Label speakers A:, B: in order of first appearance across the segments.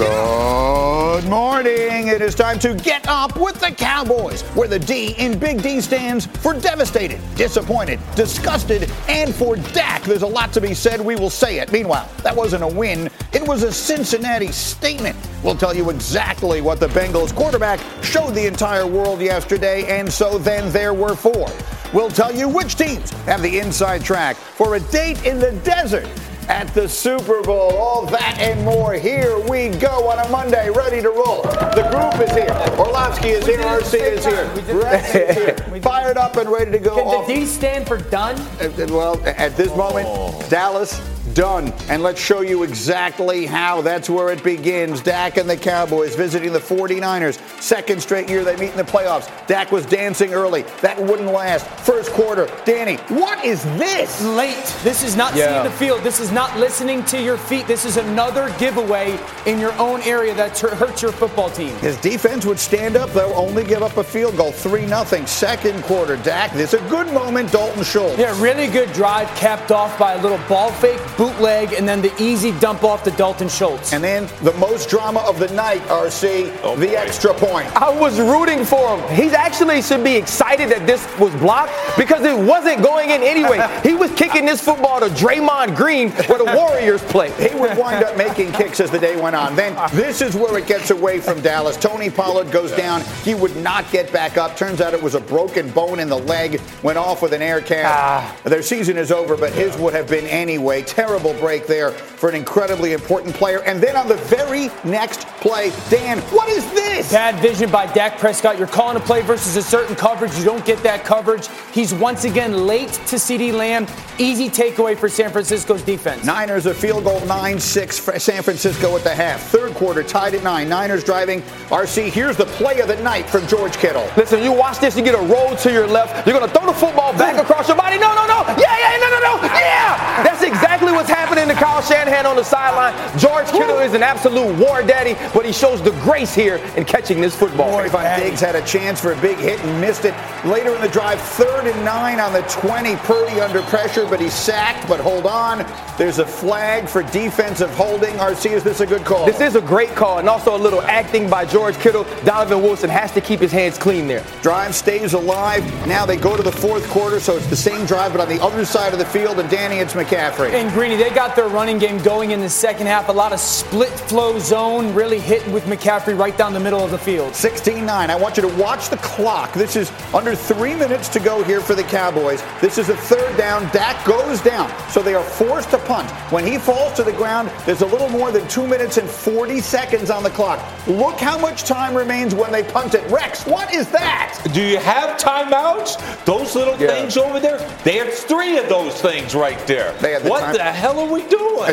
A: Good morning. It is time to get up with the Cowboys, where the D in Big D stands for devastated, disappointed, disgusted, and for Dak. There's a lot to be said. We will say it. Meanwhile, that wasn't a win, it was a Cincinnati statement. We'll tell you exactly what the Bengals quarterback showed the entire world yesterday, and so then there were four. We'll tell you which teams have the inside track for a date in the desert at the Super Bowl. All that and more. Here we go on a Monday, ready to roll. The group is here. Orlovsky is here. RC is here. Rex is here. Fired up and ready to go.
B: Can
A: off.
B: the D stand for done?
A: Uh, Well, at this moment, Dallas done. And let's show you exactly how. That's where it begins. Dak and the Cowboys visiting the 49ers. Second straight year they meet in the playoffs. Dak was dancing early. That wouldn't last. First quarter. Danny, what is this?
B: Late. This is not
C: Yeah.
B: seeing the field. This is not listening to your feet. This is another giveaway in your own area that tur- hurts your football team.
A: His defense would stand up. They'll only give up a field goal. 3 0. Second quarter. Dak, this is a good moment. Dalton Schultz.
B: Yeah, really good drive capped off by a little ball fake, bootleg, and then the easy dump off to Dalton Schultz.
A: And then the most drama of the night, RC, oh, the extra point.
C: I was rooting for him. He actually should be excited that this was blocked because it wasn't going in anyway. He was kicking this football to Draymond Green where the Warriors play.
A: He would wind up making kicks as the day went on. Then this is where it gets away from Dallas. Tony Pollard goes down. He would not get back up. Turns out it was a broken bone in the leg. Went off with an air cast. Ah. Their season is over, but his would have been anyway. Terrible break there for an incredibly important player. And then on the very next play, Dan, what is this?
B: Bad vision by Dak Prescott. You're calling a play versus a certain coverage. You don't get that coverage. He's once again late to CeeDee Lamb. Easy takeaway for San Francisco's defense.
A: Niners a field goal 9-6 San Francisco at the half. Third quarter tied at 9. Niners driving. RC, here's the play of the night from George Kittle.
C: Listen, you watch this, you get a roll to your left. You're going to throw the football back across your body. No, no, no. Yeah, yeah, no, no, no. Yeah. Exactly what's happening to Kyle Shanahan on the sideline. George Kittle is an absolute war daddy, but he shows the grace here in catching this football.
A: Trevon Diggs had a chance for a big hit and missed it. Later in the drive, third and nine on the 20. Purdy under pressure, but he's sacked. But hold on. There's a flag for defensive holding. RC, is this a good call?
C: This is a great call, and also a little acting by George Kittle. Donovan Wilson has to keep his hands clean there.
A: Drive stays alive. Now they go to the fourth quarter, so it's the same drive, but on the other side of the field. And Danny, it's McCaffrey.
B: And Greeny, they got their running game going in the second half. A lot of split flow zone, really hitting with McCaffrey right down the middle of the field.
A: 16 9. I want you to watch the clock. This is under three minutes to go here for the Cowboys. This is a third down. Dak goes down. So they are forced to punt. When he falls to the ground, there's a little more than two minutes and 40 seconds on the clock. Look how much time remains when they punt it. Rex, what is that?
D: Do you have timeouts? Those little
C: Yeah.
D: things over there? There's three of those things right there.
A: They had the
D: what
A: time-
D: the hell are we doing?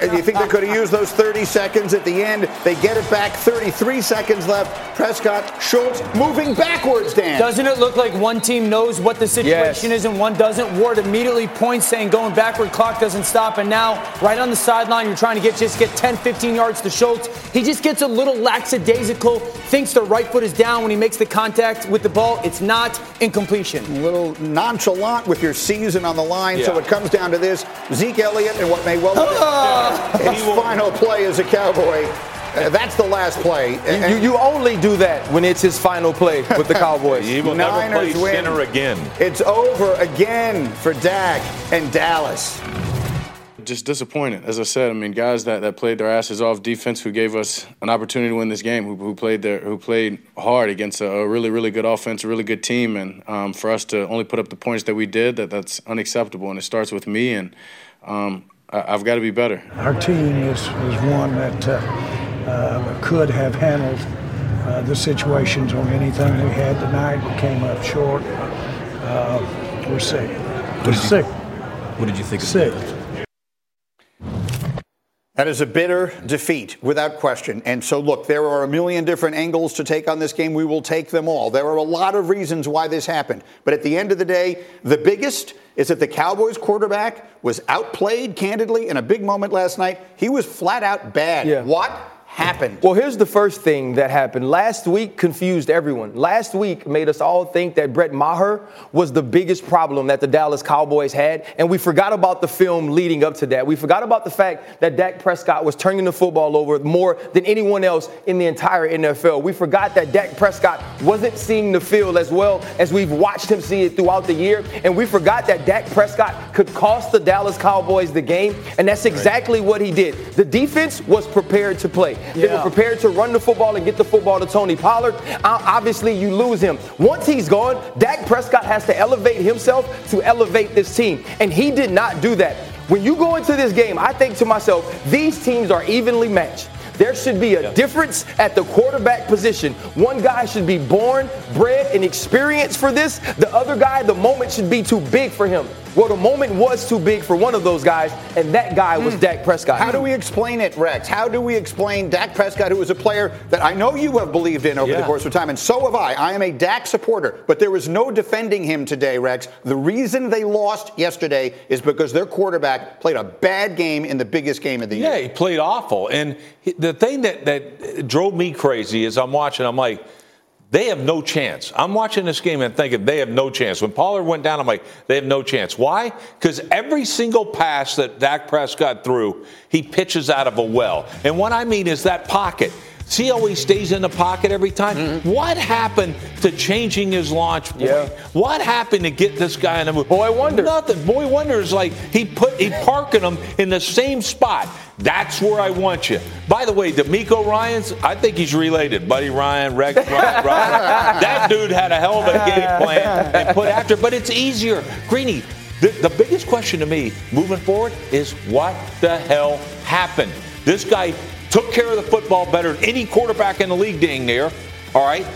A: And you think they could have used those 30 seconds at the end? They get it back. 33 seconds left. Prescott, Schultz moving backwards, Dan.
B: Doesn't it look like one team knows what the situation
C: Yes.
B: is and one doesn't? Ward immediately points saying going backward, clock doesn't stop. And now, right on the sideline, you're trying to get just get 10, 15 yards to Schultz. He just gets a little lackadaisical, thinks the right foot is down when he makes the contact with the ball. It's not incompletion.
A: a little nonchalant with your season on the line. So it comes down to this: Zeke Elliott and what may well be his final play as a Cowboy. Uh, that's the last play.
C: You,
A: And-
C: you, you only do that when it's his final play with the Cowboys.
D: He will never
A: Niners
D: play
A: win.
D: center again.
A: It's over again for Dak and Dallas.
E: Just disappointed. As I said, I mean, guys that, that played their asses off defense, who gave us an opportunity to win this game, who, who played their, who played hard against a, a really, really good offense, a really good team, and um, for us to only put up the points that we did, that that's unacceptable. And it starts with me, and um, I, I've got to be better.
F: Our team is, is one that uh, uh, could have handled uh, the situations on anything we had tonight. We came up short. Uh, we're sick. We're sick.
G: What did you think?
F: Sick.
A: That is a bitter defeat, without question. And so, look, there are a million different angles to take on this game. We will take them all. There are a lot of reasons why this happened. But at the end of the day, the biggest is that the Cowboys quarterback was outplayed, candidly, in a big moment last night. He was flat out bad.
C: Yeah.
A: What happened?
C: Well, here's the first thing that happened. Last week confused everyone. Last week made us all think that Brett Maher was the biggest problem that the Dallas Cowboys had, and we forgot about the film leading up to that. We forgot about the fact that Dak Prescott was turning the football over more than anyone else in the entire NFL. We forgot that Dak Prescott wasn't seeing the field as well as we've watched him see it throughout the year, and we forgot that Dak Prescott could cost the Dallas Cowboys the game, and that's exactly what he did. The defense was prepared to play. They were prepared to run the football and get the football to Tony Pollard. Obviously, you lose him. Once he's gone, Dak Prescott has to elevate himself to elevate this team. And he did not do that. When you go into this game, I think to myself, these teams are evenly matched. There should be a difference at the quarterback position. One guy should be born, bred, and experienced for this. The other guy, the moment should be too big for him. Well, the moment was too big for one of those guys, and that guy was hmm. Dak Prescott.
A: How do we explain it, Rex? How do we explain Dak Prescott, who is a player that I know you have believed in over the course of time, and so have I. I am a Dak supporter, but there was no defending him today, Rex. The reason they lost yesterday is because their quarterback played a bad game in the biggest game of the
D: Yeah,
A: year.
D: Yeah, he played awful. And the thing that, that drove me crazy is I'm watching, I'm like, they have no chance. I'm watching this game and thinking they have no chance. When Pollard went down, I'm like, they have no chance. Why? Because every single pass that Dak Prescott threw, he pitches out of a well. And what I mean is that pocket. See how he stays in the pocket every time? Mm-hmm. What happened to changing his launch point?
C: Yeah.
D: What happened to get this guy in the move?
C: Boy Wonder.
D: Nothing. Boy Wonder is like he put he parking them in the same spot. That's where I want you. By the way, DeMeco Ryans, I think he's related. Buddy Ryan, Rex Ryan, Ryan. That dude had a hell of a game plan and put after, but it's easier. Greeny, the, the biggest question to me moving forward is what the hell happened? This guy took care of the football better than any quarterback in the league dang near. All right.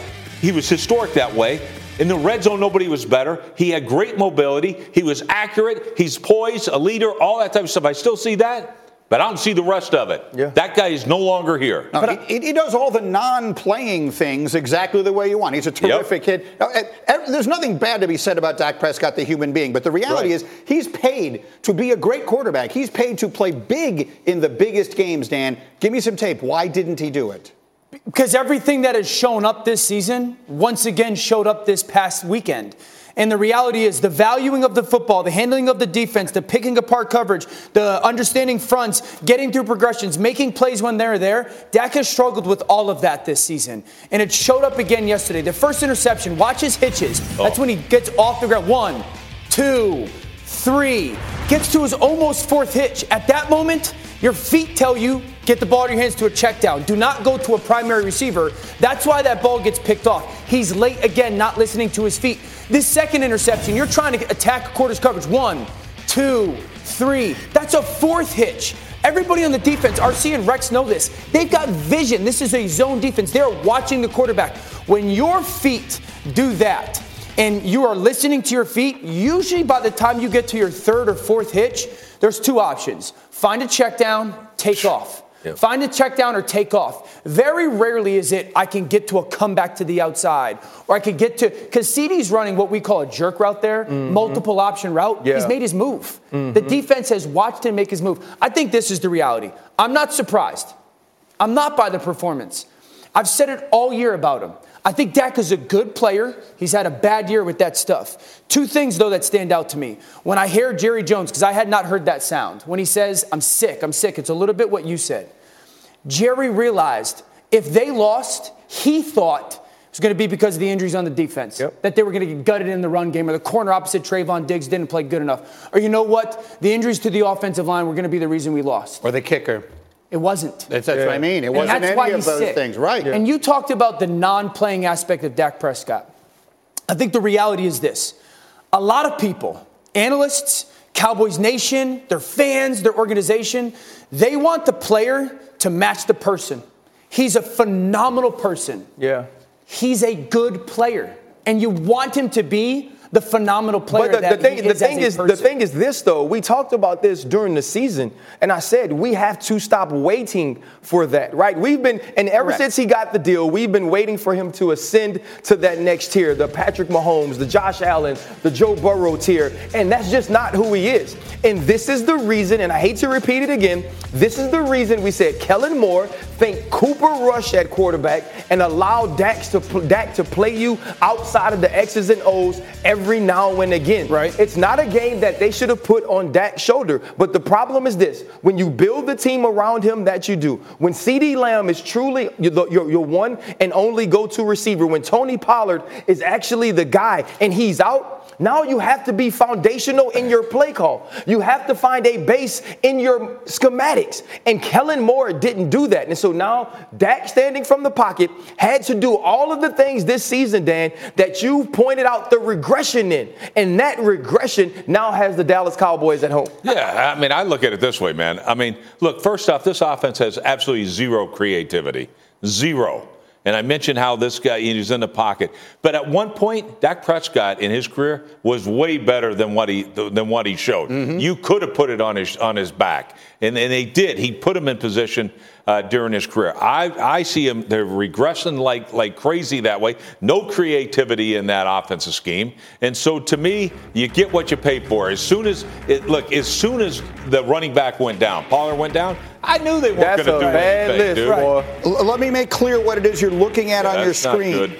D: He was historic that way. In the red zone, nobody was better. He had great mobility. He was accurate. He's poised, a leader, all that type of stuff. I still see that, but I don't see the rest of it.
C: Yeah.
D: That guy is no longer here.
A: No, he, he does all the non-playing things exactly the way you want. He's a terrific kid. Now, eh, eh, There's nothing bad to be said about Dak Prescott, the human being, but the reality
C: Right.
A: is he's paid to be a great quarterback. He's paid to play big in the biggest games. Dan, give me some tape. Why didn't he do it?
B: Because everything that has shown up this season once again showed up this past weekend. And the reality is the valuing of the football, the handling of the defense, the picking apart coverage, the understanding fronts, getting through progressions, making plays when they're there. Dak has struggled with all of that this season. And it showed up again yesterday. The first interception, watch his hitches. That's oh. when he gets off the ground. One, two, three. Gets to his almost fourth hitch. At that moment, your feet tell you get the ball in your hands to a check down. Do not go to a primary receiver. That's why that ball gets picked off. He's late again, not listening to his feet. This second interception, you're trying to attack quarter's coverage. One, two, three. That's a fourth hitch. Everybody on the defense, RC and Rex know this. They've got vision. This is a zone defense. They're watching the quarterback. When your feet do that, and you are listening to your feet, usually by the time you get to your third or fourth hitch, there's two options find a check down, take off. Find a check down or take off. Very rarely is it I can get to a comeback to the outside or I could get to because CeeDee's running what we call a jerk route there, mm-hmm. multiple option route.
C: Yeah.
B: He's made his move. Mm-hmm. The defense has watched him make his move. I think this is the reality. I'm not surprised. I'm not by the performance. I've said it all year about him. I think Dak is a good player. He's had a bad year with that stuff. Two things, though, that stand out to me. When I hear Jerry Jones, because I had not heard that sound, when he says, I'm sick, I'm sick, it's a little bit what you said. Jerry realized if they lost, he thought it was going to be because of the injuries on the defense.
C: Yep.
B: That they were going to get gutted in the run game, or the corner opposite Trevon Diggs didn't play good enough. Or you know what? The injuries to the offensive line were going to be the reason we lost.
A: Or the kicker?
B: It wasn't.
A: That's, that's what I mean. It
B: And
A: wasn't
B: that's why
A: any of those
B: sick.
A: things, right?
B: And you talked about the non-playing aspect of Dak Prescott. I think the reality is this: a lot of people, analysts, Cowboys Nation, their fans, their organization, they want the player to match the person. He's a phenomenal person.
C: Yeah.
B: He's a good player, and you want him to be the phenomenal player
C: But the,
B: that
C: the thing,
B: he
C: the
B: is
C: thing is, the thing is this though. We talked about this during the season, and I said we have to stop waiting for that, right? We've been, and ever
B: Correct.
C: since he got the deal, we've been waiting for him to ascend to that next tier, the Patrick Mahomes, the Josh Allen, the Joe Burrow tier, and that's just not who he is. And this is the reason, and I hate to repeat it again. This is the reason we said Kellen Moore, think Cooper Rush at quarterback, and allow Dak to Dak to play you outside of the X's and O's every now and again.
B: Right.
C: It's not a game that they should have put on Dak's shoulder. But the problem is this: when you build the team around him, that you do. When CeeDee Lamb is truly your, your, your one and only go-to receiver, when Tony Pollard is actually the guy and he's out. Now you have to be foundational in your play call. You have to find a base in your schematics. And Kellen Moore didn't do that. And so now Dak standing from the pocket had to do all of the things this season, Dan, that you pointed out the regression in. And that regression now has the Dallas Cowboys at home.
D: Yeah, I mean, I look at it this way, man. I mean, look, first off, this offense has absolutely zero creativity. Zero. And I mentioned how this guy he's in the pocket, but at one point, Dak Prescott in his career was way better than what he than what he showed. You could have put it on his on his back, and, and they did. He put him in position uh, during his career. I, I see him they're regressing like like crazy that way. No creativity in that offensive scheme, and so to me, you get what you pay for. As soon as it, look, as soon as the running back went down, Pollard went down. I knew they weren't going to
C: a
D: do
C: bad
D: anything,
C: list,
D: dude.
C: boy.
A: L- Let me make clear what it is you're looking at
D: Yeah,
A: on your screen.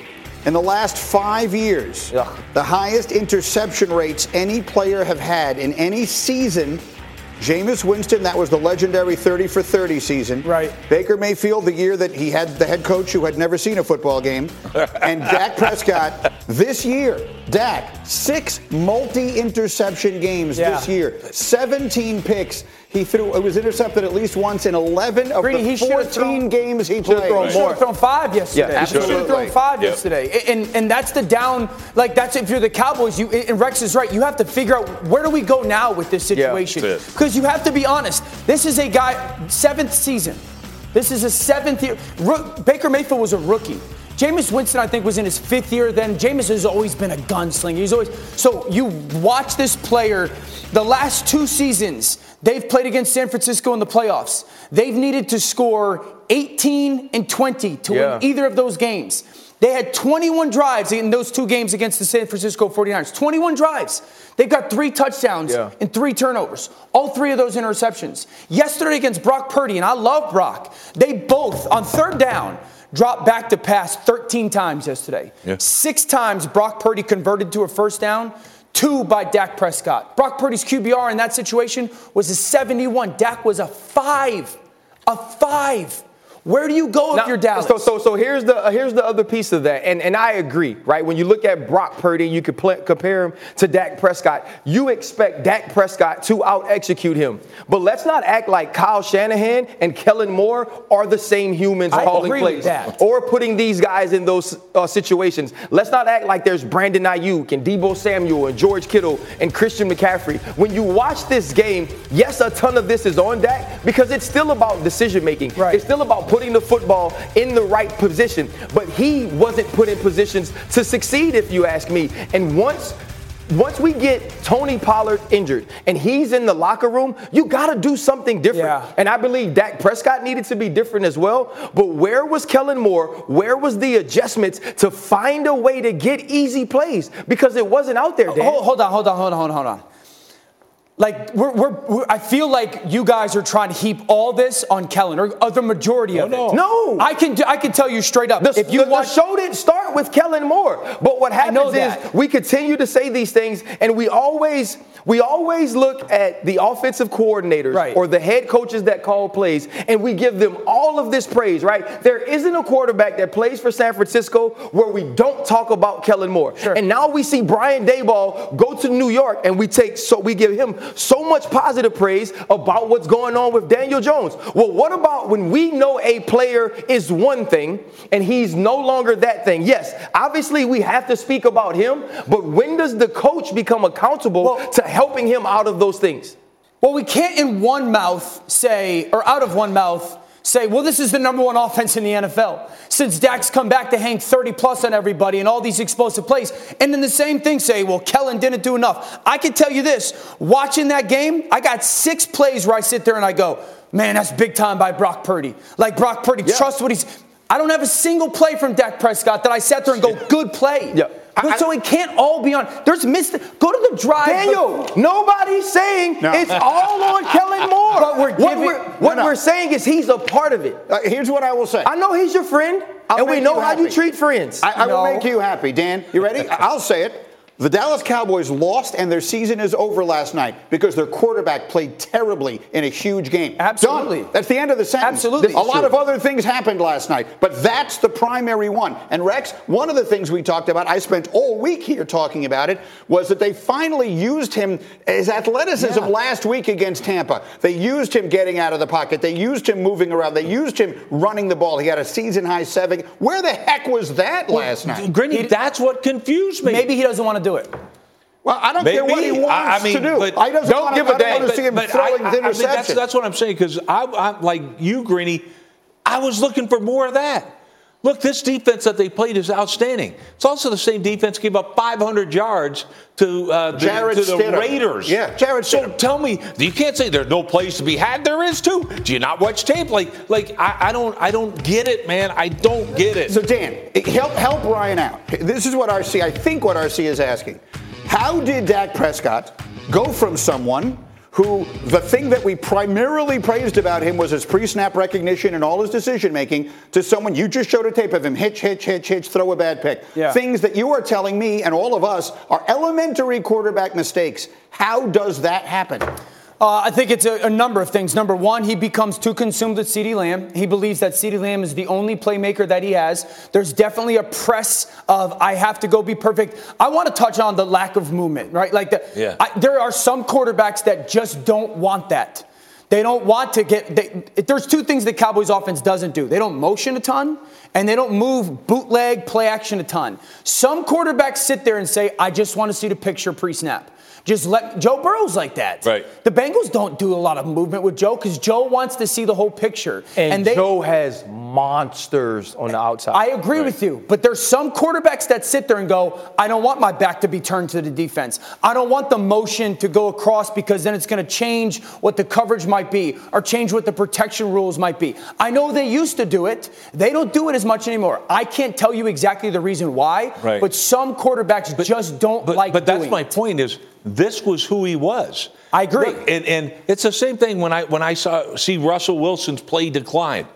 A: In the last five years,
C: Ugh.
A: the highest interception rates any player have had in any season. Jameis Winston, that was the legendary 30 for 30 season.
B: Right.
A: Baker Mayfield, the year that he had the head coach who had never seen a football game. and Dak Prescott, this year, Dak, six multi interception games
B: Yeah.
A: this year, 17 picks. He threw, it was intercepted at least once in 11 of the
B: he
A: 14
B: thrown-
A: games he played.
C: thrown
B: He should have thrown five yesterday.
C: Yeah,
B: He should have thrown five
D: Yep.
B: yesterday. And, and that's the down, like that's if you're the Cowboys, you and Rex is right. You have to figure out where do we go now with this situation.
D: it.
B: Because you have to be honest. This is a guy, seventh season. This is a seventh year. Baker Mayfield was a rookie. Jameis Winston, I think, was in his fifth year then. Jameis has always been a gunslinger. He's always so you watch this player. The last two seasons, they've played against San Francisco in the playoffs. They've needed to score 18 and 20 to
C: Yeah.
B: win either of those games. They had 21 drives in those two games against the San Francisco 49ers. 21 drives. They've got three touchdowns
C: Yeah.
B: and three turnovers. All three of those interceptions. Yesterday against Brock Purdy, and I love Brock, they both, on third down, dropped back to pass 13 times yesterday.
D: Yeah.
B: Six times Brock Purdy converted to a first down, two by Dak Prescott. Brock Purdy's QBR in that situation was a 71. Dak was a five. A five. Where do you go
C: Now,
B: if you're Dallas?
C: So, so, so here's the uh, here's the other piece of that, and and I agree, right? When you look at Brock Purdy, you could compare him to Dak Prescott. You expect Dak Prescott to out execute him, but let's not act like Kyle Shanahan and Kellen Moore are the same humans
B: I
C: calling
B: agree with
C: plays
B: that.
C: or putting these guys in those uh, situations. Let's not act like there's Brandon Aiyuk and Deebo Samuel and George Kittle and Christian McCaffrey. When you watch this game, yes, a ton of this is on Dak because it's still about decision making.
B: Right.
C: It's still about putting the football in the right position. But he wasn't put in positions to succeed, if you ask me. And once once we get Tony Pollard injured and he's in the locker room, you got to do something different.
B: Yeah.
C: And I believe Dak Prescott needed to be different as well. But where was Kellen Moore? Where was the adjustments to find a way to get easy plays? Because it wasn't out there, oh, Dan.
B: Hold, hold on, hold on, hold on, hold on, hold on. Like we're, we're, we're, I feel like you guys are trying to heap all this on Kellen, or, or the majority of
D: no.
B: it.
C: No.
B: I can, I can tell you straight up.
C: The,
B: if you
C: the, the show didn't start with Kellen Moore, but what happens is we continue to say these things, and we always we always look at the offensive coordinators
B: Right.
C: or the head coaches that call plays, and we give them all of this praise. Right? There isn't a quarterback that plays for San Francisco where we don't talk about Kellen Moore.
B: Sure.
C: And now we see Brian Daboll go to New York, and we take so we give him so much positive praise about what's going on with Daniel Jones. Well, what about when we know a player is one thing and he's no longer that thing? Yes, obviously we have to speak about him, but when does the coach become accountable
B: Well-
C: to helping him out of those things?
B: well, we can't in one mouth say, or out of one mouth, say, well, this is the number one offense in the NFL. Since Dak's come back to hang 30 plus on everybody and all these explosive plays. And then the same thing say, well, Kellen didn't do enough. I can tell you this watching that game, I got six plays where I sit there and I go, man, that's big time by Brock Purdy. Like Brock Purdy, yeah. trust what he's. I don't have a single play from Dak Prescott that I sat there and go, good play. Yeah. I, so it can't all be on. There's missed. Go to the drive.
C: Daniel, but, nobody's saying no. it's all on Kellen Moore. But we're giving, what we're, what no, no. we're saying is he's a part of it.
A: Uh, here's what I will say.
C: I know he's your friend, I'll and we know you how you treat friends.
A: I, I will make you happy, Dan. You ready? I'll say it. The Dallas Cowboys lost and their season is over last night because their quarterback played terribly in a huge game.
B: Absolutely.
A: Done. That's the end of the sentence.
B: Absolutely.
A: A lot of other things happened last night, but that's the primary one. And Rex, one of the things we talked about, I spent all week here talking about it, was that they finally used him, his athleticism yeah. last week against Tampa. They used him getting out of the pocket. They used him moving around. They used him running the ball. He had a season high seven. Where the heck was that last well, night?
D: Greeny, that's what confused me.
B: Maybe he doesn't want to do do it.
A: Well, I don't Maybe. care what he wants I, mean, to do. But I don't want, give a damn. to see him but, throwing I, I, I mean,
D: that's, that's, what I'm saying because I, am like you, Greeny. I was looking for more of that. Look, this defense that they played is outstanding. It's also the same defense gave up 500 yards to, uh, the, to the Raiders.
A: Yeah, Jarrett.
D: So tell me, you can't say there's no place to be had. There is too. Do you not watch tape? Like, like I, I don't, I don't get it, man. I don't get it.
A: So Dan, help help Ryan out. This is what RC. I think what RC is asking. How did Dak Prescott go from someone who the thing that we primarily praised about him was his pre-snap recognition and all his decision making to someone. You just showed a tape of him hitch hitch hitch hitch throw a bad pick. Yeah. things that you are telling me and all of us are elementary quarterback mistakes. How does that happen
B: uh, I think it's a, a, number of things. Number one, he becomes too consumed with CeeDee Lamb. He believes that CeeDee Lamb is the only playmaker that he has. There's definitely a press of, I have to go be perfect. I want to touch on the lack of movement, right? Like, the, yeah. I, there are some quarterbacks that just don't want that. They don't want to get. They, there's two things the Cowboys offense doesn't do. They don't motion a ton, and they don't move bootleg play action a ton. Some quarterbacks sit there and say, "I just want to see the picture pre-snap." Just let Joe Burrow's like that.
D: Right.
B: The Bengals don't do a lot of movement with Joe because Joe wants to see the whole picture.
C: And, and they, Joe has monsters on the outside.
B: I agree right. with you, but there's some quarterbacks that sit there and go, I don't want my back to be turned to the defense. I don't want the motion to go across because then it's going to change what the coverage might be or change what the protection rules might be. I know they used to do it. They don't do it as much anymore. I can't tell you exactly the reason why,
D: right.
B: but some quarterbacks but, just don't
D: but,
B: like
D: But that's
B: it.
D: my point is this was who he was.
B: I agree.
D: Look, and, and, it's the same thing when I when I saw see Russell Wilson's play decline.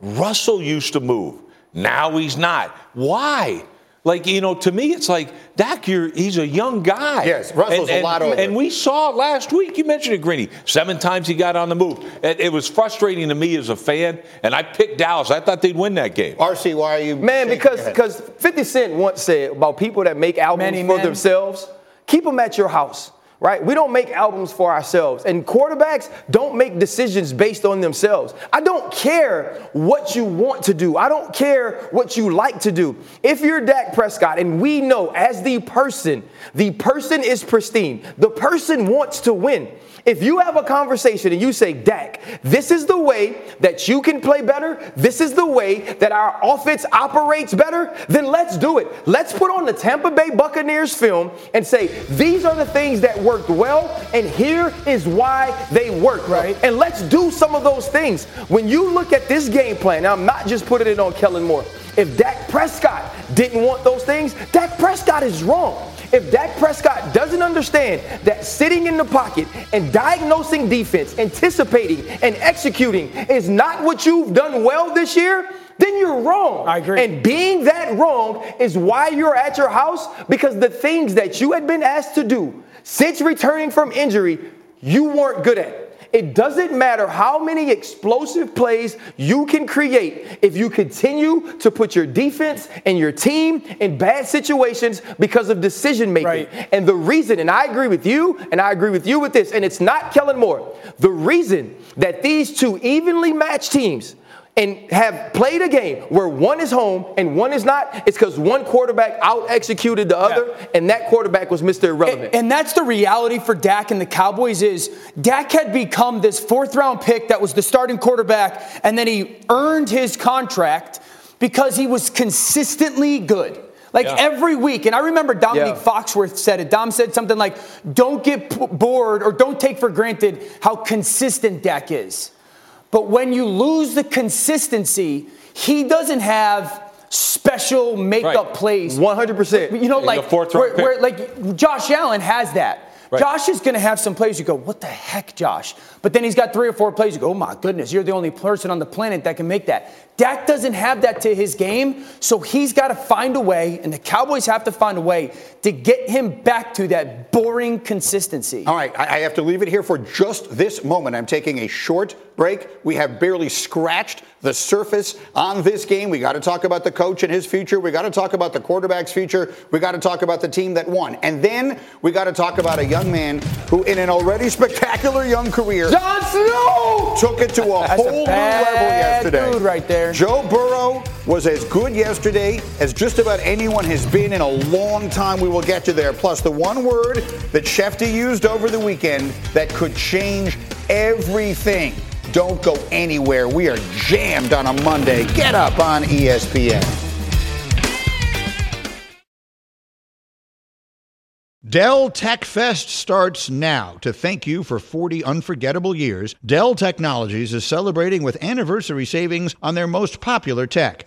D: Russell used to move. Now he's not. Why? Like, you know, to me, it's like, Dak, you're, he's a young guy.
A: Yes, Russell's
D: and,
A: a lot older.
D: And we saw last week, you mentioned it, Greeny, seven times he got on the move. It, it, was frustrating to me as a fan, and I picked Dallas. I thought they'd win that game.
A: RC, why are you.
C: Man, because because 50 Cent once said about people that make albums Many for men. themselves, keep them at your house right? We don't make albums for ourselves. And quarterbacks don't make decisions based on themselves. I don't care what you want to do, I don't care what you like to do. If you're Dak Prescott and we know as the person, the person is pristine, the person wants to win. If you have a conversation and you say, Dak, this is the way that you can play better, this is the way that our offense operates better, then let's do it. Let's put on the Tampa Bay Buccaneers film and say, these are the things that worked well, and here is why they work, right? And let's do some of those things. When you look at this game plan, now I'm not just putting it on Kellen Moore. If Dak Prescott didn't want those things, Dak Prescott is wrong. If Dak Prescott doesn't understand that sitting in the pocket and diagnosing defense, anticipating and executing is not what you've done well this year, then you're wrong.
B: I agree.
C: And being that wrong is why you're at your house because the things that you had been asked to do since returning from injury, you weren't good at. It doesn't matter how many explosive plays you can create if you continue to put your defense and your team in bad situations because of decision making. Right. And the reason, and I agree with you, and I agree with you with this, and it's not Kellen Moore. The reason that these two evenly matched teams and have played a game where one is home and one is not, it's because one quarterback out executed the other, yeah. and that quarterback was Mr. Irrelevant.
B: And, and, that's the reality for Dak and the Cowboys is Dak had become this fourth round pick that was the starting quarterback, and then he earned his contract because he was consistently good. Like yeah. every week. And I remember Domonique yeah. Foxworth said it. Dom said something like, don't get bored or don't take for granted how consistent Dak is. But when you lose the consistency, he doesn't have special makeup right. plays.
C: 100%.
B: You know, like, where, where, like Josh Allen has that. Right. Josh is going to have some plays you go, what the heck, Josh? But then he's got three or four plays you go, oh my goodness, you're the only person on the planet that can make that. Dak doesn't have that to his game, so he's got to find a way, and the Cowboys have to find a way to get him back to that boring consistency.
A: All right, I have to leave it here for just this moment. I'm taking a short break. We have barely scratched the surface on this game. We got to talk about the coach and his future. We got to talk about the quarterback's future. We got to talk about the team that won. And then we got to talk about a young man who, in an already spectacular young career,
C: Jon Snow
A: took it to a whole
B: a
A: new level yesterday.
B: Dude right there.
A: Joe Burrow was as good yesterday as just about anyone has been in a long time. We will get to there. Plus, the one word that Schefty used over the weekend that could change everything. Don't go anywhere. We are jammed on a Monday. Get up on ESPN. Dell Tech Fest starts now. To thank you for 40 unforgettable years, Dell Technologies is celebrating with anniversary savings on their most popular tech.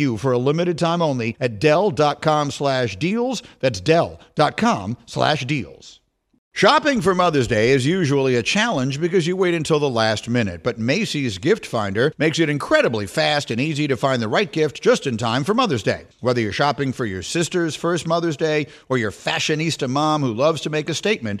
A: you for a limited time only at Dell.com slash deals. That's Dell.com slash deals. Shopping for Mother's Day is usually a challenge because you wait until the last minute, but Macy's Gift Finder makes it incredibly fast and easy to find the right gift just in time for Mother's Day. Whether you're shopping for your sister's first Mother's Day or your fashionista mom who loves to make a statement,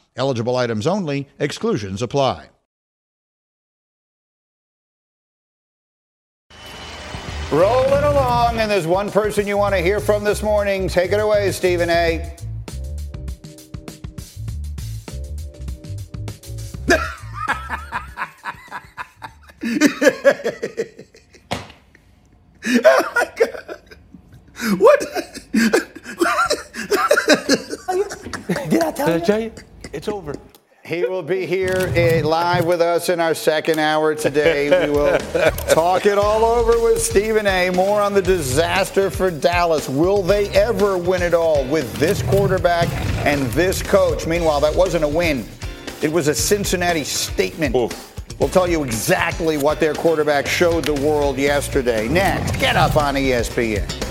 A: Eligible items only, exclusions apply. Rolling along, and there's one person you want to hear from this morning. Take it away, Stephen A.
G: oh my god! What?
B: Did I tell
D: Did
B: you?
D: I tell you? It's over.
A: He will be here eh, live with us in our second hour today. We will talk it all over with Stephen A. More on the disaster for Dallas. Will they ever win it all with this quarterback and this coach? Meanwhile, that wasn't a win. It was a Cincinnati statement. Oof. We'll tell you exactly what their quarterback showed the world yesterday. Next, get up on ESPN.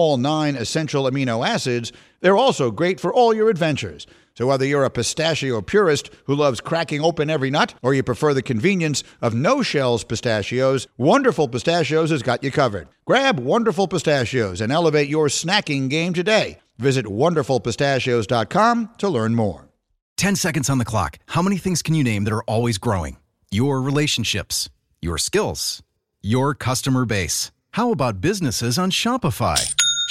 A: nine essential amino acids, they're also great for all your adventures. So, whether you're a pistachio purist who loves cracking open every nut, or you prefer the convenience of no shells pistachios, Wonderful Pistachios has got you covered. Grab Wonderful Pistachios and elevate your snacking game today. Visit wonderfulpistachios.com to learn more.
H: 10 seconds on the clock. How many things can you name that are always growing? Your relationships, your skills, your customer base. How about businesses on Shopify?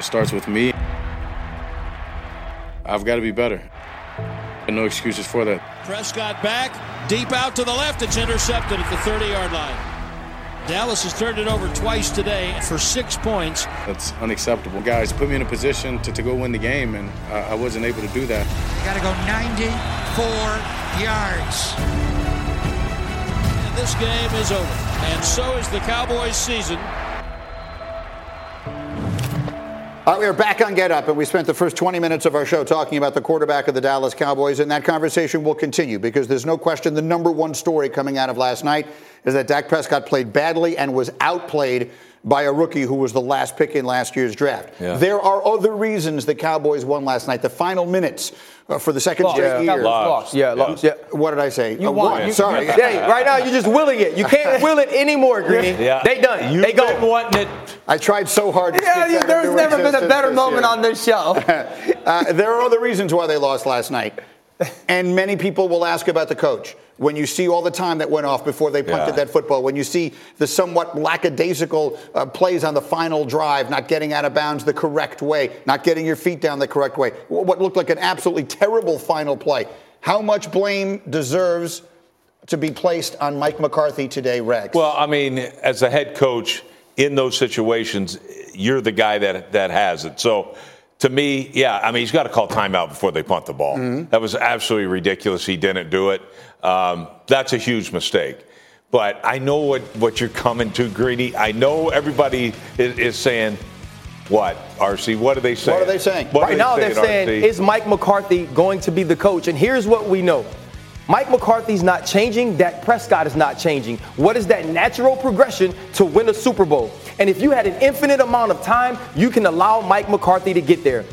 E: It starts with me. I've got to be better. And no excuses for that.
I: Prescott back, deep out to the left. It's intercepted at the 30 yard line. Dallas has turned it over twice today for six points.
E: That's unacceptable. Guys put me in a position to, to go win the game, and I, I wasn't able to do that.
J: You got to go 94 yards.
I: And this game is over. And so is the Cowboys' season.
A: All right, we are back on Get Up, and we spent the first 20 minutes of our show talking about the quarterback of the Dallas Cowboys, and that conversation will continue because there's no question the number one story coming out of last night is that Dak Prescott played badly and was outplayed by a rookie who was the last pick in last year's draft.
D: Yeah.
A: There are other reasons the Cowboys won last night. The final minutes for the second
C: Lost.
A: straight
C: Yeah.
A: year.
C: Lost. Yeah, lost. Yeah.
A: What did I say?
C: You
A: Uh,
C: won.
A: what?
C: You-
A: Sorry.
C: Hey, right now you're just willing it. You can't will it anymore, Greeny.
D: Yeah.
C: They done.
D: You've
C: they go.
D: been wanting it.
A: I tried so hard to
C: Yeah,
A: speak
C: you-
A: that
C: there's never been a better moment
A: year.
C: on this show.
A: Uh, there are other reasons why they lost last night. And many people will ask about the coach. When you see all the time that went off before they punted
D: Yeah.
A: that football, when you see the somewhat lackadaisical uh, plays on the final drive, not getting out of bounds the correct way, not getting your feet down the correct way, what looked like an absolutely terrible final play. How much blame deserves to be placed on Mike McCarthy today, Rex?
D: Well, I mean, as a head coach in those situations, you're the guy that that has it. So, to me, yeah, I mean, he's got to call timeout before they punt the ball. That was absolutely ridiculous. He didn't do it. Um, that's a huge mistake. But I know what, what you're coming to, Greeny. I know everybody is, is saying, what, RC? What are they saying?
A: What are they saying?
D: What are
C: right now they're saying,
D: RC?
C: is Mike McCarthy going to be the coach? And here's what we know. Mike McCarthy's not changing. Dak Prescott is not changing. What is that natural progression to win a Super Bowl? And if you had an infinite amount of time, you can allow Mike McCarthy to get there.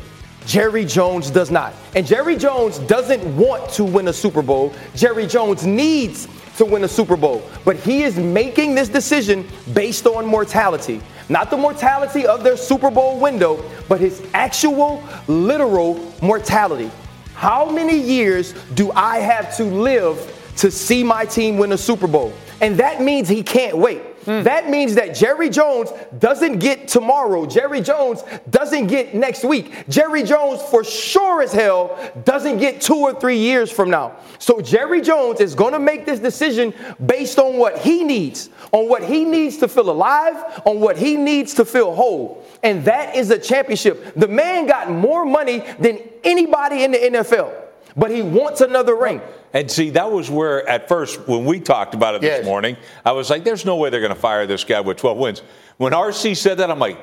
C: Jerry Jones does not. And Jerry Jones doesn't want to win a Super Bowl. Jerry Jones needs to win a Super Bowl. But he is making this decision based on mortality. Not the mortality of their Super Bowl window, but his actual, literal mortality. How many years do I have to live to see my team win a Super Bowl? And that means he can't wait. Mm. That means that Jerry Jones doesn't get tomorrow. Jerry Jones doesn't get next week. Jerry Jones, for sure as hell, doesn't get two or three years from now. So Jerry Jones is going to make this decision based on what he needs, on what he needs to feel alive, on what he needs to feel whole. And that is a championship. The man got more money than anybody in the NFL. But he wants another ring.
D: And see, that was where at first when we talked about it this
A: Yes.
D: morning, I was like, "There's no way they're going to fire this guy with 12 wins." When RC said that, I'm like.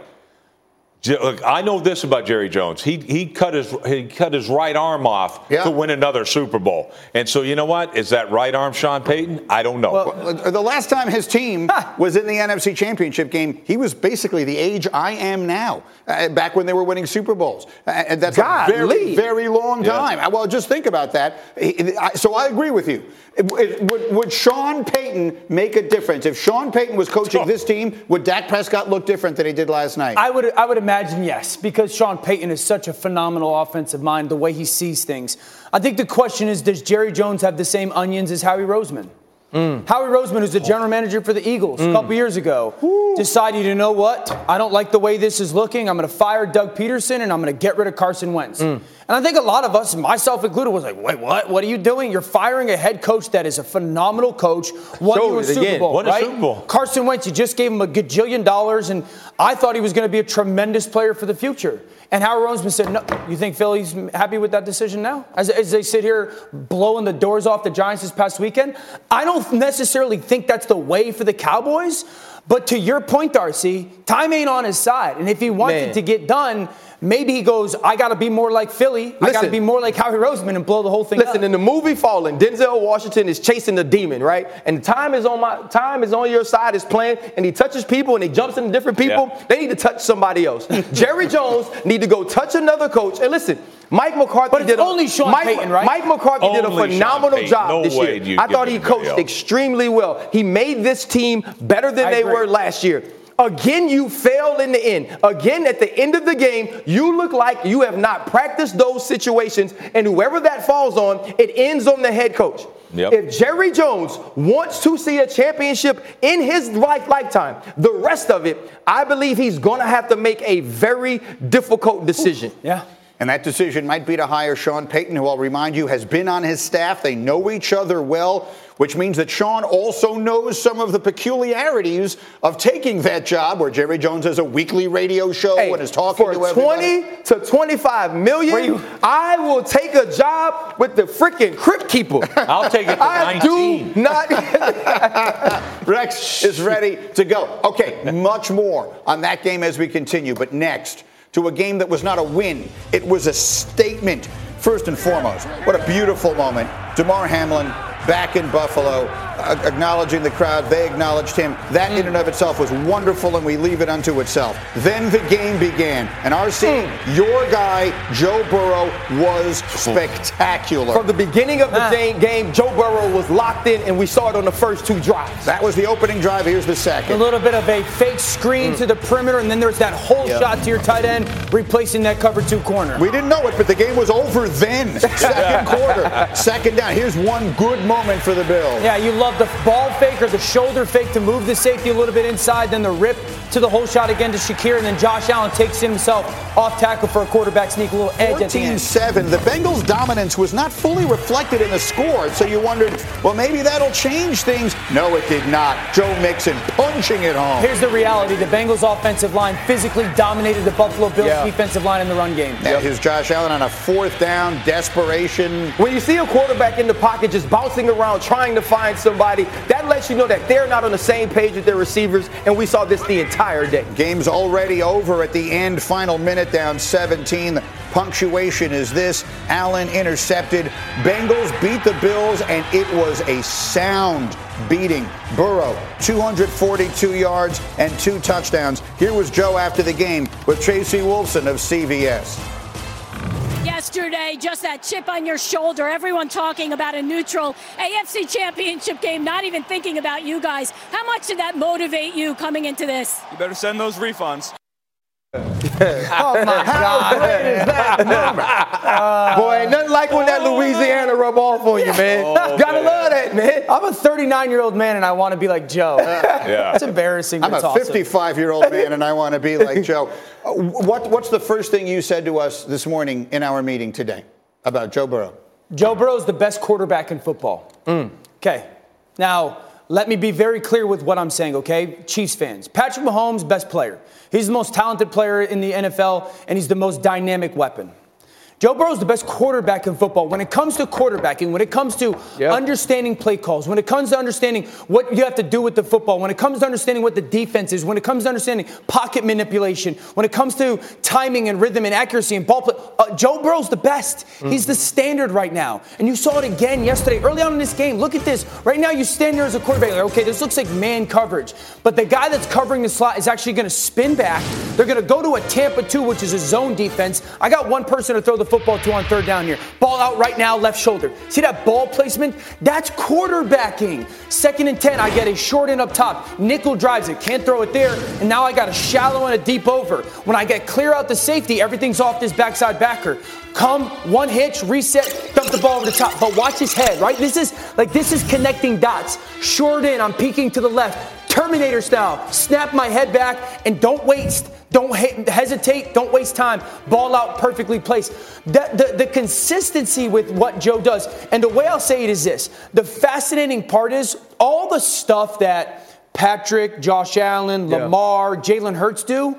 D: "J- Look, I know this about Jerry Jones. He he cut his he cut his right arm off
A: Yeah.
D: to win another Super Bowl. And so you know what? Is that right arm Sean Payton? I don't know.
A: Well, the last time his team was in the NFC Championship game, he was basically the age I am now, uh, back when they were winning Super Bowls. Uh, and that's a very,
C: Golly.
A: very long time. Uh, Well, just think about that. So I agree with you. It- it- Would, would Sean Payton make a difference? If Sean Payton was coaching this team, would Dak Prescott look different than he did last night?
B: I would, I would imagine yes, because Sean Payton is such a phenomenal offensive mind, the way he sees things. I think the question is, does Jerry Jones have the same onions as Howie Roseman? Mm. Howie Roseman, who's the general manager for the Eagles a couple years ago, decided, you know what? I don't like the way this is looking. I'm going to fire Doug Pederson and I'm going to get rid of Carson Wentz. Mm. And I think a lot of us, myself included, was like, wait, what? What are you doing? You're firing a head coach that is a phenomenal coach, you a Super. Bowl,
D: a
B: right?
D: Super Bowl.
B: Carson Wentz, you just gave him a gajillion dollars, and I thought he was going to be a tremendous player for the future. And Howard Roseman said, "No, you think Philly's happy with that decision now? As, as they sit here blowing the doors off the Giants this past weekend, I don't necessarily think that's the way for the Cowboys. But to your point, Darcy, time ain't on his side, and if he wants
C: Man.
B: it to get done." Maybe he goes, I got to be more like Philly. I got to be more like Howie Roseman and blow the whole thing
C: Listen,
B: up.
C: in the movie Fallen, Denzel Washington is chasing the demon, right? And time is on my time is on your side, is playing, and he touches people and he jumps into different people.
D: Yeah.
C: They need to touch somebody else. Jerry Jones need to go touch another coach. And listen, Mike McCarthy
B: But it's
C: did a-
B: only Sean
C: Mike,
B: Payton, right?
C: Mike McCarthy did a phenomenal job
D: No
C: this year. I thought he coached extremely well. He made this team better than
B: I
C: they
B: agree.
C: were last year. Again, you fail in the end. Again, at the end of the game, you look like you have not practiced those situations, and whoever that falls on, it ends on the head coach.
D: Yep.
C: If Jerry Jones wants to see a championship in his life lifetime, the rest of it, I believe he's going to have to make a very difficult decision.
B: yeah.
A: And that decision might be to hire Sean Payton, who I'll remind you has been on his staff. They know each other well, which means that Sean also knows some of the peculiarities of taking that job where Jerry Jones has a weekly radio show
C: Hey,
A: and is talking
C: for
A: to everybody.
C: 20 to 25 million, I will take a job with the freaking crypt keeper.
D: I'll take it for
C: I
D: 19.
C: do not.
A: Rex is ready to go. Okay, much more on that game as we continue. But next, to a game that was not a win, it was a statement. First and foremost, what a beautiful moment. Damar Hamlin back in Buffalo, acknowledging the crowd. They acknowledged him. That hmm. in and of itself was wonderful, and we leave it unto itself. Then the game began. And RC, hmm. your guy, Joe Burrow, was spectacular.
C: From the beginning of the ah. game, game, Joe Burrow was locked in, and we saw it on the first two drives.
A: that was the opening drive. Here's the second.
B: A little bit of a fake screen hmm. to the perimeter, and then there's that whole
A: Yeah.
B: shot to your tight end, replacing that cover two corner.
A: We didn't know it, but the game was over then. Second quarter, second down. Here's one good moment for the Bills.
B: yeah, you love the ball fake or the shoulder fake to move the safety a little bit inside, then the rip to the whole shot again to Shakir, and then Josh Allen takes himself off tackle for a quarterback sneak, a little edge at the end.
A: 14-7. The Bengals' dominance was not fully reflected in the score, so you wondered, well, maybe that'll change things. No, it did not. Joe Mixon punching it home.
B: Here's the reality: the Bengals' offensive line physically dominated the Buffalo Bills'
C: Yeah.
B: defensive line in the run game.
A: Now, Here's Josh Allen on a fourth down, desperation.
C: When you see a quarterback in the pocket just bouncing around trying to find somebody, that lets you know that they're not on the same page with their receivers, and we saw this the entire day.
A: Game's already over at the end. Final minute down 17. The punctuation is this Allen intercepted. Bengals beat the Bills, and it was a sound beating. Burrow, 242 yards and two touchdowns. Here was Joe after the game with Tracy Wolfson of CBS.
K: Yesterday, just that chip on your shoulder, everyone talking about a neutral AFC championship game, not even thinking about you guys. How much did that motivate you coming into this?
L: You better send those refunds.
B: Oh my God!
C: Boy, ain't nothing like when that Louisiana rub off on you, man. Gotta love that, man.
B: I'm a 39 year old man and I want to be like Joe.
D: Yeah.
B: It's embarrassing.
A: I'm a 55 year old man, and I want to be like Joe. Uh, What, what's the first thing you said to us this morning in our meeting today about Joe Burrow?
B: Joe Burrow is the best quarterback in football. Okay. Now, let me be very clear with what I'm saying, okay? Chiefs fans. Patrick Mahomes, best player. He's the most talented player in the NFL, and he's the most dynamic weapon. Joe Burrow's the best quarterback in football. When it comes to quarterbacking, when it comes to
C: Yep.
B: understanding play calls, when it comes to understanding what you have to do with the football, when it comes to understanding what the defense is, when it comes to understanding pocket manipulation, when it comes to timing and rhythm and accuracy and ball play, uh, Joe Burrow's the best. He's the standard right now. And you saw it again yesterday, early on in this game. Look at this. Right now, you stand there as a quarterback, like, okay, this looks like man coverage. But the guy that's covering the slot is actually going to spin back. They're going to go to a Tampa 2, which is a zone defense. I got one person to throw the football to on third down here. Ball out right now, left shoulder. See that ball placement? That's quarterbacking. Second and 10, I get a short end up top. Nickel drives it, can't throw it there. And now I got a shallow and a deep over. When I get clear out the safety, everything's off this backside backer. Come, one hitch, reset, dump the ball over the top. But watch his head, right? This is like this is connecting dots. Short in, I'm peeking to the left. Terminator style. Snap my head back and don't waste. Don't he- hesitate. Don't waste time. Ball out perfectly placed. The, the, the consistency with what Joe does. And the way I'll say it is this the fascinating part is all the stuff that Patrick, Josh Allen,
C: Yeah.
B: Lamar, Jalen Hurts do.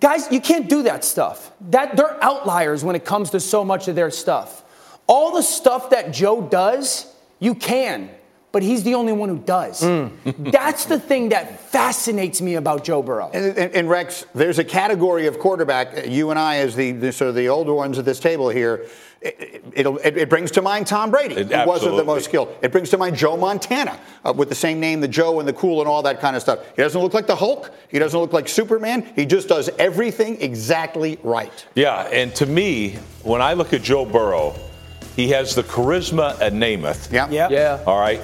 B: Guys, you can't do that stuff. That they're outliers when it comes to so much of their stuff. All the stuff that Joe does, you can, but he's the only one who does. That's the thing that fascinates me about Joe Burrow.
A: And, and, and Rex, there's a category of quarterback. uh, You and I, as the, the sort of the older ones at this table here, it, it'll, it, it brings to mind Tom Brady,
D: It-
A: who wasn't the most skilled. It brings to mind Joe Montana, uh, with the same name, the Joe and the cool and all that kind of stuff. He doesn't look like the Hulk. He doesn't look like Superman. He just does everything exactly right.
D: Yeah, and to me, when I look at Joe Burrow, he has the charisma at Namath.
A: Yeah.
B: Yep.
C: Yeah.
D: All right.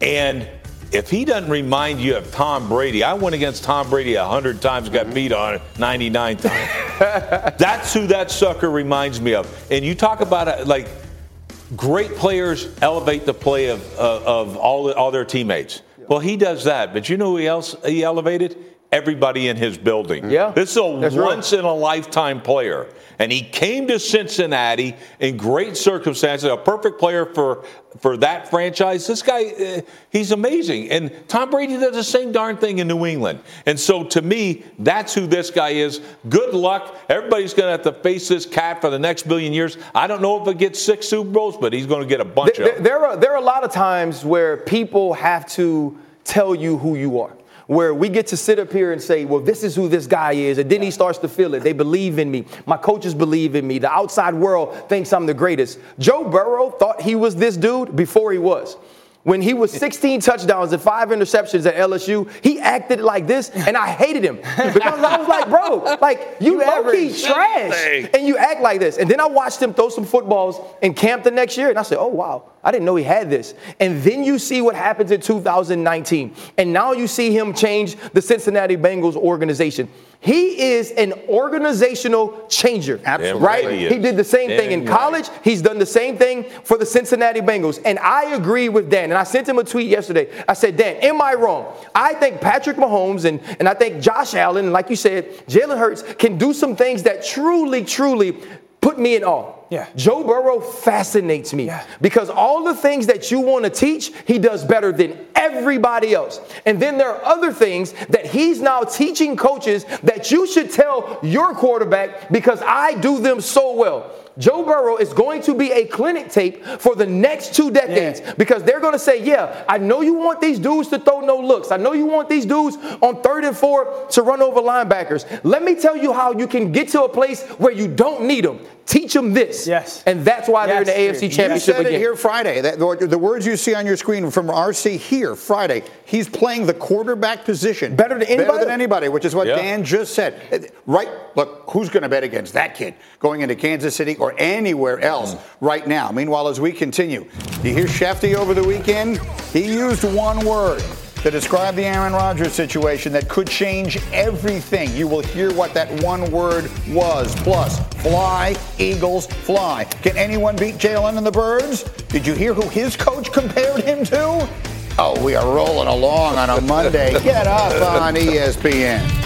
D: And if he doesn't remind you of Tom Brady, I went against Tom Brady 100 times, got beat on it 99 times. That's who that sucker reminds me of. And you talk about it like great players elevate the play of, uh, of all, all their teammates. Well, he does that, but you know who else he elevated? Everybody in his building.
C: Yeah.
D: This is a
C: That's right.
D: once in a lifetime player. And he came to Cincinnati in great circumstances, a perfect player for, for that franchise. This guy, uh, he's amazing. And Tom Brady does the same darn thing in New England. And so to me, that's who this guy is. Good luck. Everybody's going to have to face this cat for the next billion years. I don't know if it gets six Super Bowls, but he's going to get a bunch
C: There,
D: of them.
C: there are there are a lot of times where people have to tell you who you are. Where we get to sit up here and say, well, this is who this guy is. And then he starts to feel it. They believe in me. My coaches believe in me. The outside world thinks I'm the greatest. Joe Burrow thought he was this dude before he was. When he was 16 touchdowns and five interceptions at LSU, he acted like this, and I hated him because I was like, bro, like you low-key trash,
D: Nothing.
C: and you act like this. And then I watched him throw some footballs in camp the next year, and I said, oh wow, I didn't know he had this. And then you see what happens in 2019, and now you see him change the Cincinnati Bengals organization. He is an organizational changer.
A: Absolutely.
C: Right?
D: He
C: He, did the same thing in
D: Damn right.
C: college. He's done the same thing for the Cincinnati Bengals. And I agree with Dan. And I sent him a tweet yesterday. I said, Dan, am I wrong? I think Patrick Mahomes and, and I think Josh Allen, and like you said, Jalen Hurts can do some things that truly, truly put me in awe.
B: Yeah.
C: Joe Burrow fascinates me
B: Yeah.
C: because all the things that you want to teach, he does better than everybody else. And then there are other things that he's now teaching coaches that you should tell your quarterback because I do them so well. Joe Burrow is going to be a clinic tape for the next two decades
B: Yeah.
C: because they're going to say, Yeah, I know you want these dudes to throw no looks. I know you want these dudes on third and four to run over linebackers. Let me tell you how you can get to a place where you don't need them. Teach them this.
B: Yes.
C: And that's why they're in the
B: Yes.
C: AFC
B: You
A: You
C: Championship
A: said it here Friday. That, the, the words you see on your screen from RC here Friday. He's playing the quarterback position
C: Better than anybody
A: Better than anybody, which is what
D: Yeah.
A: Dan just said. Right? Look, who's going to bet against that kid going into Kansas City or anywhere else right now? Meanwhile, as we continue, you hear Schefty over the weekend. He used one word. To describe the Aaron Rodgers situation that could change everything. You will hear what that one word was. Plus, fly, Eagles, fly. Can anyone beat Jalen and the Birds? Did you hear who his coach compared him to? Oh, we are rolling along on a Monday. Get up on ESPN.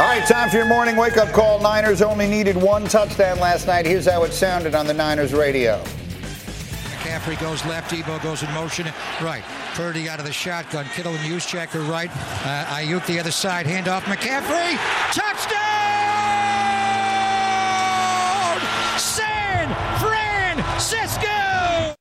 A: All right, time for your morning wake up call. Niners only needed one touchdown last night. Here's how it sounded on the Niners radio.
J: McCaffrey goes left, Deebo goes in motion right. Purdy out of the shotgun. Kittle and Juszczyk are right. Uh, Aiyuk the other side. Hand off McCaffrey. Touchdown! San Francisco!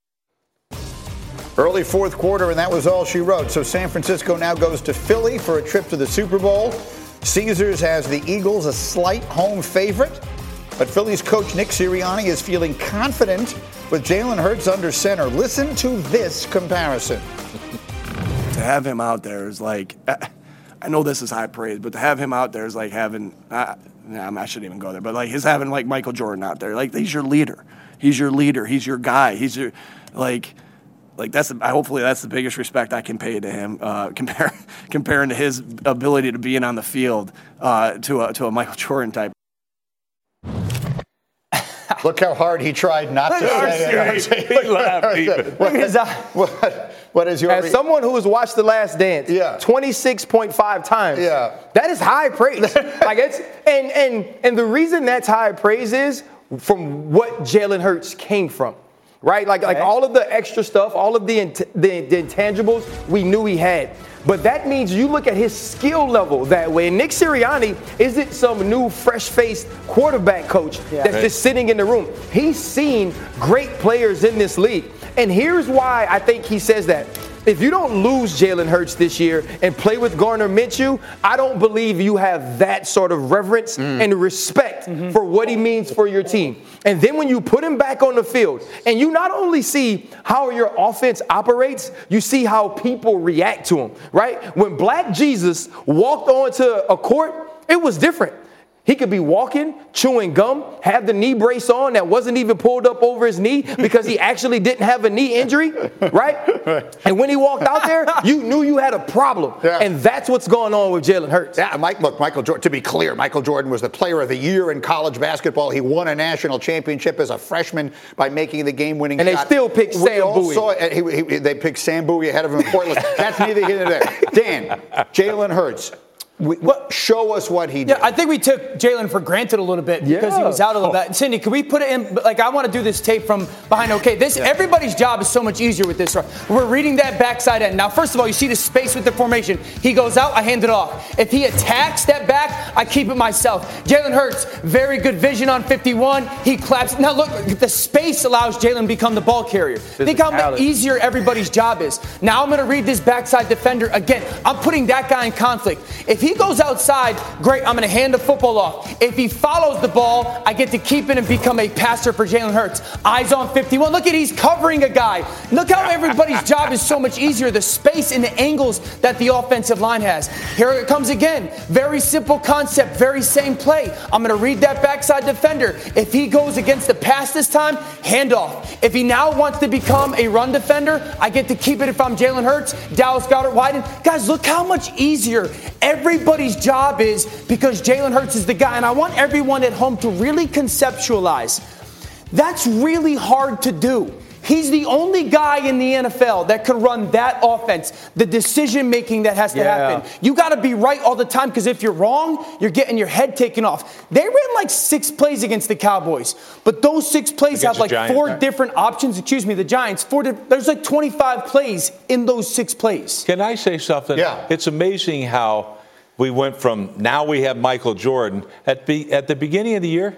A: Early fourth quarter, and that was all she wrote. So San Francisco now goes to Philly for a trip to the Super Bowl. Caesars has the Eagles a slight home favorite, but Philly's coach Nick Sirianni is feeling confident with Jalen Hurts under center. Listen to this comparison.
M: to have him out there is like, I know this is high praise, but to have him out there is like having, nah, I shouldn't even go there, but like his having like Michael Jordan out there. Like he's your leader. He's your leader. He's your guy. He's your, like, like that's the, hopefully that's the biggest respect I can pay to him, uh, compare, comparing to his ability to being on the field uh, to a to a Michael Jordan type.
A: Look how hard he tried not to say it.
C: He laughed even. Look at his eye.
A: what, what is your
C: As someone who has watched The Last Dance,
A: Yeah.
C: 26.5 times,
A: Yeah.
C: that is high praise. like it's and and and the reason that's high praise is from what Jalen Hurts came from. Right, like like all of the extra stuff, all of the, int- the the intangibles we knew he had, but that means you look at his skill level that way. And Nick Sirianni isn't some new fresh-faced quarterback coach that's
N: Right.
C: just sitting in the room. He's seen great players in this league. And here's why I think he says that. If you don't lose Jalen Hurts this year and play with Gardner Minshew, I don't believe you have that sort of reverence mm. and respect mm-hmm. for what he means for your team. And then when you put him back on the field, and you not only see how your offense operates, you see how people react to him, right? When Black Jesus walked onto a court, it was different. He could be walking, chewing gum, have the knee brace on that wasn't even pulled up over his knee because he actually didn't have a knee injury, right? And when he walked out there, you knew you had a problem. And that's what's going on with Jalen Hurts.
A: Yeah, Mike, look, Michael Jordan, to be clear, Michael Jordan was the player of the year in college basketball. He won a national championship as a freshman by making the game winning
C: And they
A: shot.
C: still picked
A: We
C: Sam
A: all
C: Bowie.
A: saw it. He- he- they picked Sam Bowie ahead of him in Portland. That's neither here nor there. Dan, Jalen Hurts, we, what, show us what he did.
B: Yeah, I think we took Jalen for granted a little bit because he was out a little oh. bit. Cindy, can we put it in? Like, I want to do this tape from behind. Okay, this everybody's job is so much easier with this. We're reading that backside end. Now, first of all, you see the space with the formation. He goes out, I hand it off. If he attacks that back, I keep it myself. Jalen Hurts, very good vision on 51. He claps. Now, look, the space allows Jalen to become the ball carrier. Think how much easier everybody's job is. Now I'm going to read this backside defender again. I'm putting that guy in conflict. If he goes outside, great, I'm going to hand the football off. If he follows the ball, I get to keep it and become a passer for Jalen Hurts. Eyes on 51. Look at he's covering a guy. Look how everybody's job is so much easier. The space and the angles that the offensive line has. Here it comes again. Very simple concept, very same play. I'm going to read that backside defender. If he goes against the pass this time, handoff. If he now wants to become a run defender, I get to keep it if I'm Jalen Hurts. Dallas Goedert widen. Guys, look how much easier everybody's job is because Jalen Hurts is the guy. And I want everyone at home to really conceptualize that's really hard to do. He's the only guy in the NFL that could run that offense, the decision making that has to
C: Yeah.
B: happen. You got to be right all the time because if you're wrong, you're getting your head taken off. They ran like six plays against the Cowboys, but those six plays
D: Against
B: have like
D: Giants,
B: four
D: right.
B: different options. Excuse me, the Giants. Four. di- There's like 25 plays in those six plays.
D: Can I say something?
B: Yeah.
D: It's amazing how we went from now we have Michael Jordan at be, at the beginning of the year.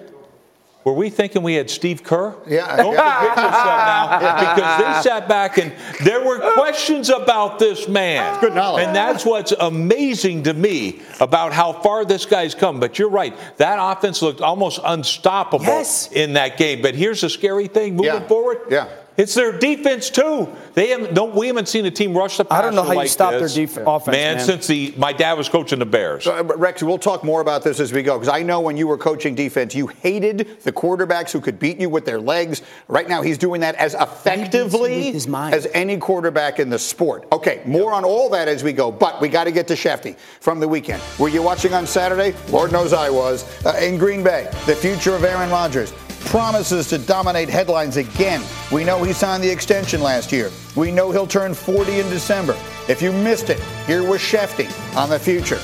D: Were we thinking we had Steve Kerr?
A: Yeah.
D: Don't forget yourself now, because they sat back and there were questions about this man.
A: Good knowledge.
D: And that's what's amazing to me about how far this guy's come. But you're right, that offense looked almost unstoppable
B: Yes.
D: in that game. But here's the scary thing moving
A: Yeah.
D: forward.
A: Yeah.
D: It's their defense too. They haven't. No, we haven't seen a team rush up the passer
B: I don't know how you
D: like
B: stop their
D: this,
B: def- offense,
D: man,
B: man.
D: Since the my dad was coaching the Bears.
A: So, uh, Rex, we'll talk more about this as we go because I know when you were coaching defense, you hated the quarterbacks who could beat you with their legs. Right now, he's doing that as effectively
B: with his mind.
A: as any quarterback in the sport. Okay, more on all that as we go, but we got to get to Schefty from the weekend. Were you watching on Saturday? Lord knows I was. Uh, in Green Bay, the future of Aaron Rodgers promises to dominate headlines again. We know he signed the extension last year. We know he'll turn 40 in December. If you missed it, here was Schefty on the future.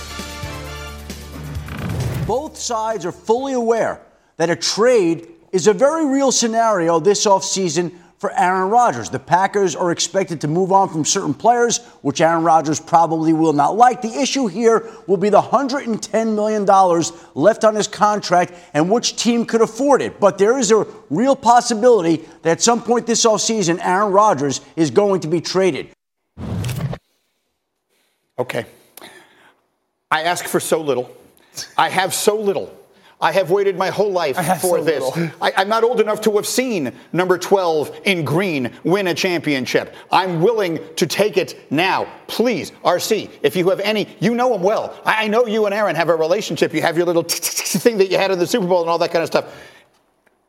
N: Both sides are fully aware that a trade is a very real scenario this offseason for Aaron Rodgers. The Packers are expected to move on from certain players, which Aaron Rodgers probably will not like. The issue here will be the $110 million left on his contract and which team could afford it. But there is a real possibility that at some point this offseason, Aaron Rodgers is going to be traded.
A: Okay. I ask for so little. I have so little. I have waited my whole life for
B: so
A: this. I, I'm not old enough to have seen number 12 in green win a championship. I'm willing to take it now. Please, RC, if you have any, you know him well. I, I know you and Aaron have a relationship. You have your little thing that you had in the Super Bowl and all that kind of stuff.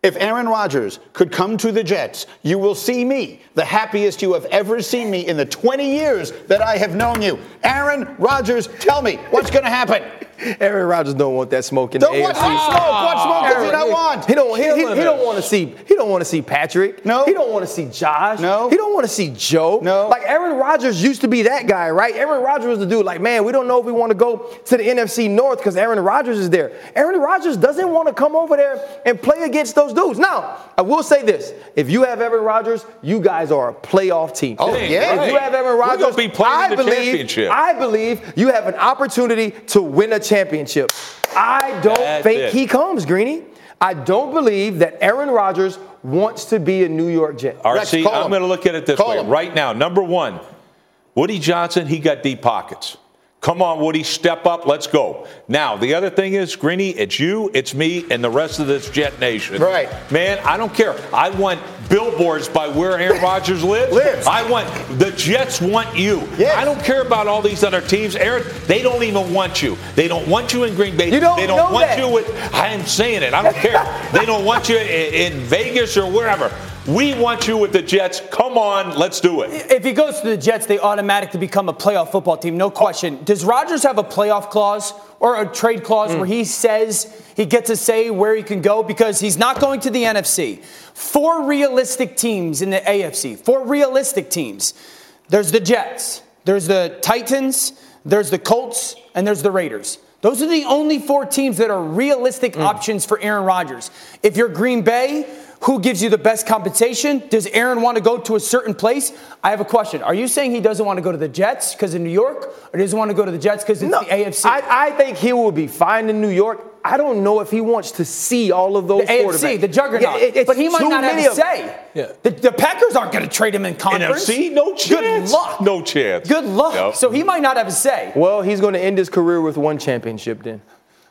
A: If Aaron Rodgers could come to the Jets, you will see me, the happiest you have ever seen me in the 20 years that I have known you. Aaron Rodgers, tell me what's going to happen.
C: Aaron Rodgers don't want that smoke in the back.
A: Don't
C: the
A: want
C: AFC.
A: smoke. What smoke does he not want?
C: He don't. He, he, he don't want to see. He don't want to see Patrick.
A: No.
C: He don't want to see Josh.
A: No.
C: He don't want to see Joe.
A: No.
C: Like Aaron Rodgers used to be that guy, right? Aaron Rodgers was the dude. Like, man, we don't know if we want to go to the NFC North because Aaron Rodgers is there. Aaron Rodgers doesn't want to come over there and play against those dudes. Now, I will say this: if you have Aaron Rodgers, you guys are a playoff team.
A: Oh,
D: Hey,
A: yeah.
C: If you have Aaron
D: We're
C: Rodgers,
D: gonna be playing
C: I
D: the
C: believe,
D: championship.
C: I believe you have an opportunity to win a championship. I don't
D: That's
C: think
D: it.
C: he comes, Greeny. I don't believe that Aaron Rodgers wants to be a New York Jet.
D: RC, I'm going to look at it this
A: Call
D: way
A: him.
D: right now. Number one, Woody Johnson, he got deep pockets. Come on, Woody, step up. Let's go. Now, the other thing is, Greeny, it's you, it's me, and the rest of this Jet Nation.
A: Right.
D: Man, I don't care. I want billboards by where Aaron Rodgers lives.
A: Lives.
D: I want the Jets want you.
A: Yes.
D: I don't care about all these other teams. Aaron, they don't even want you. They don't want you in Green Bay.
C: You don't
D: they don't
C: know
D: want
C: that.
D: you with I am saying it. I don't care. they don't want you in, in Vegas or wherever. We want you with the Jets. Come on, let's do it.
B: If he goes to the Jets, they automatically become a playoff football team, no question. Does Rodgers have a playoff clause or a trade clause where mm. he says he gets to say where he can go? Because he's not going to the NFC. Four realistic teams in the AFC, four realistic teams. There's the Jets, there's the Titans, there's the Colts, and there's the Raiders. Those are the only four teams that are realistic mm. options for Aaron Rodgers. If you're Green Bay, who gives you the best compensation? Does Aaron want to go to a certain place? I have a question. Are you saying he doesn't want to go to the Jets because in New York, or doesn't want to go to the Jets because it's
C: No,
B: the AFC?
C: I, I think he will be fine in New York. I don't know if he wants to see all of those
B: the AFC,
C: quarterbacks.
B: the juggernaut.
C: Yeah, it- it's
B: but he might not have a say.
D: Yeah.
B: The, the Packers aren't going to trade him in conference.
D: NFC, no chance.
B: Good luck.
D: No chance.
B: Good luck.
D: Yep.
B: So he might not have a say.
C: Well, he's going to end his career with one championship then.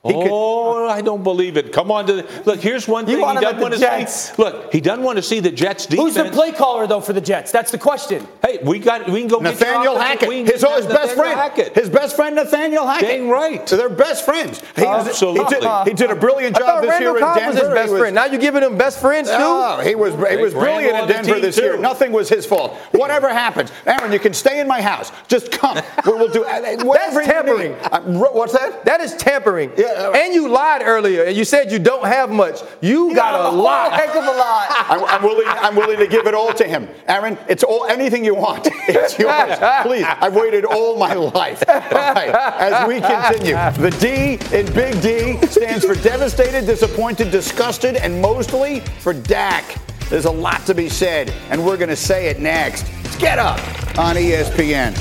C: He could-
D: oh, I don't believe it. Come on to the, look. Here's one thing
B: want
D: he doesn't want to
B: Jets.
D: see. Look, he doesn't want to see the Jets defense.
B: Who's the play caller though for the Jets? That's the question.
D: Hey, we got. We can go.
A: Nathaniel
D: offensive-
A: Hackett,
D: we can
A: his,
D: get
A: his best
D: Nathaniel
A: friend,
D: Hackett.
A: his best friend Nathaniel Hackett.
D: Dang right.
A: So they're best friends. He, was-
D: Absolutely.
A: He did, he did a brilliant job
C: thought
A: this
C: Randall
A: year in Denver.
C: was his best
A: was-
C: friend. Now you're giving him best friends too.
A: Oh, he was he was
D: Randall
A: brilliant
D: on
A: in Denver
D: team,
A: this year. Nothing was his fault. Whatever happens, Aaron, you can stay in my house. Just come. We will do
C: That's tampering.
A: need. Uh, ro- what's that?
C: That is tampering.
A: Yeah,
C: and you lied earlier, and you said you don't have much. You got a lot.
B: Heck of a lot.
A: I'm, I'm willing. I'm willing to give it all to him, Aaron. It's all anything you want. It's yours. Please. I've waited all my life. All right. As we continue, the D in Big D stands for devastated, disappointed, disgusted, and mostly for Dak. There's a lot to be said, and we're going to say it next. Let's get up on ESPN.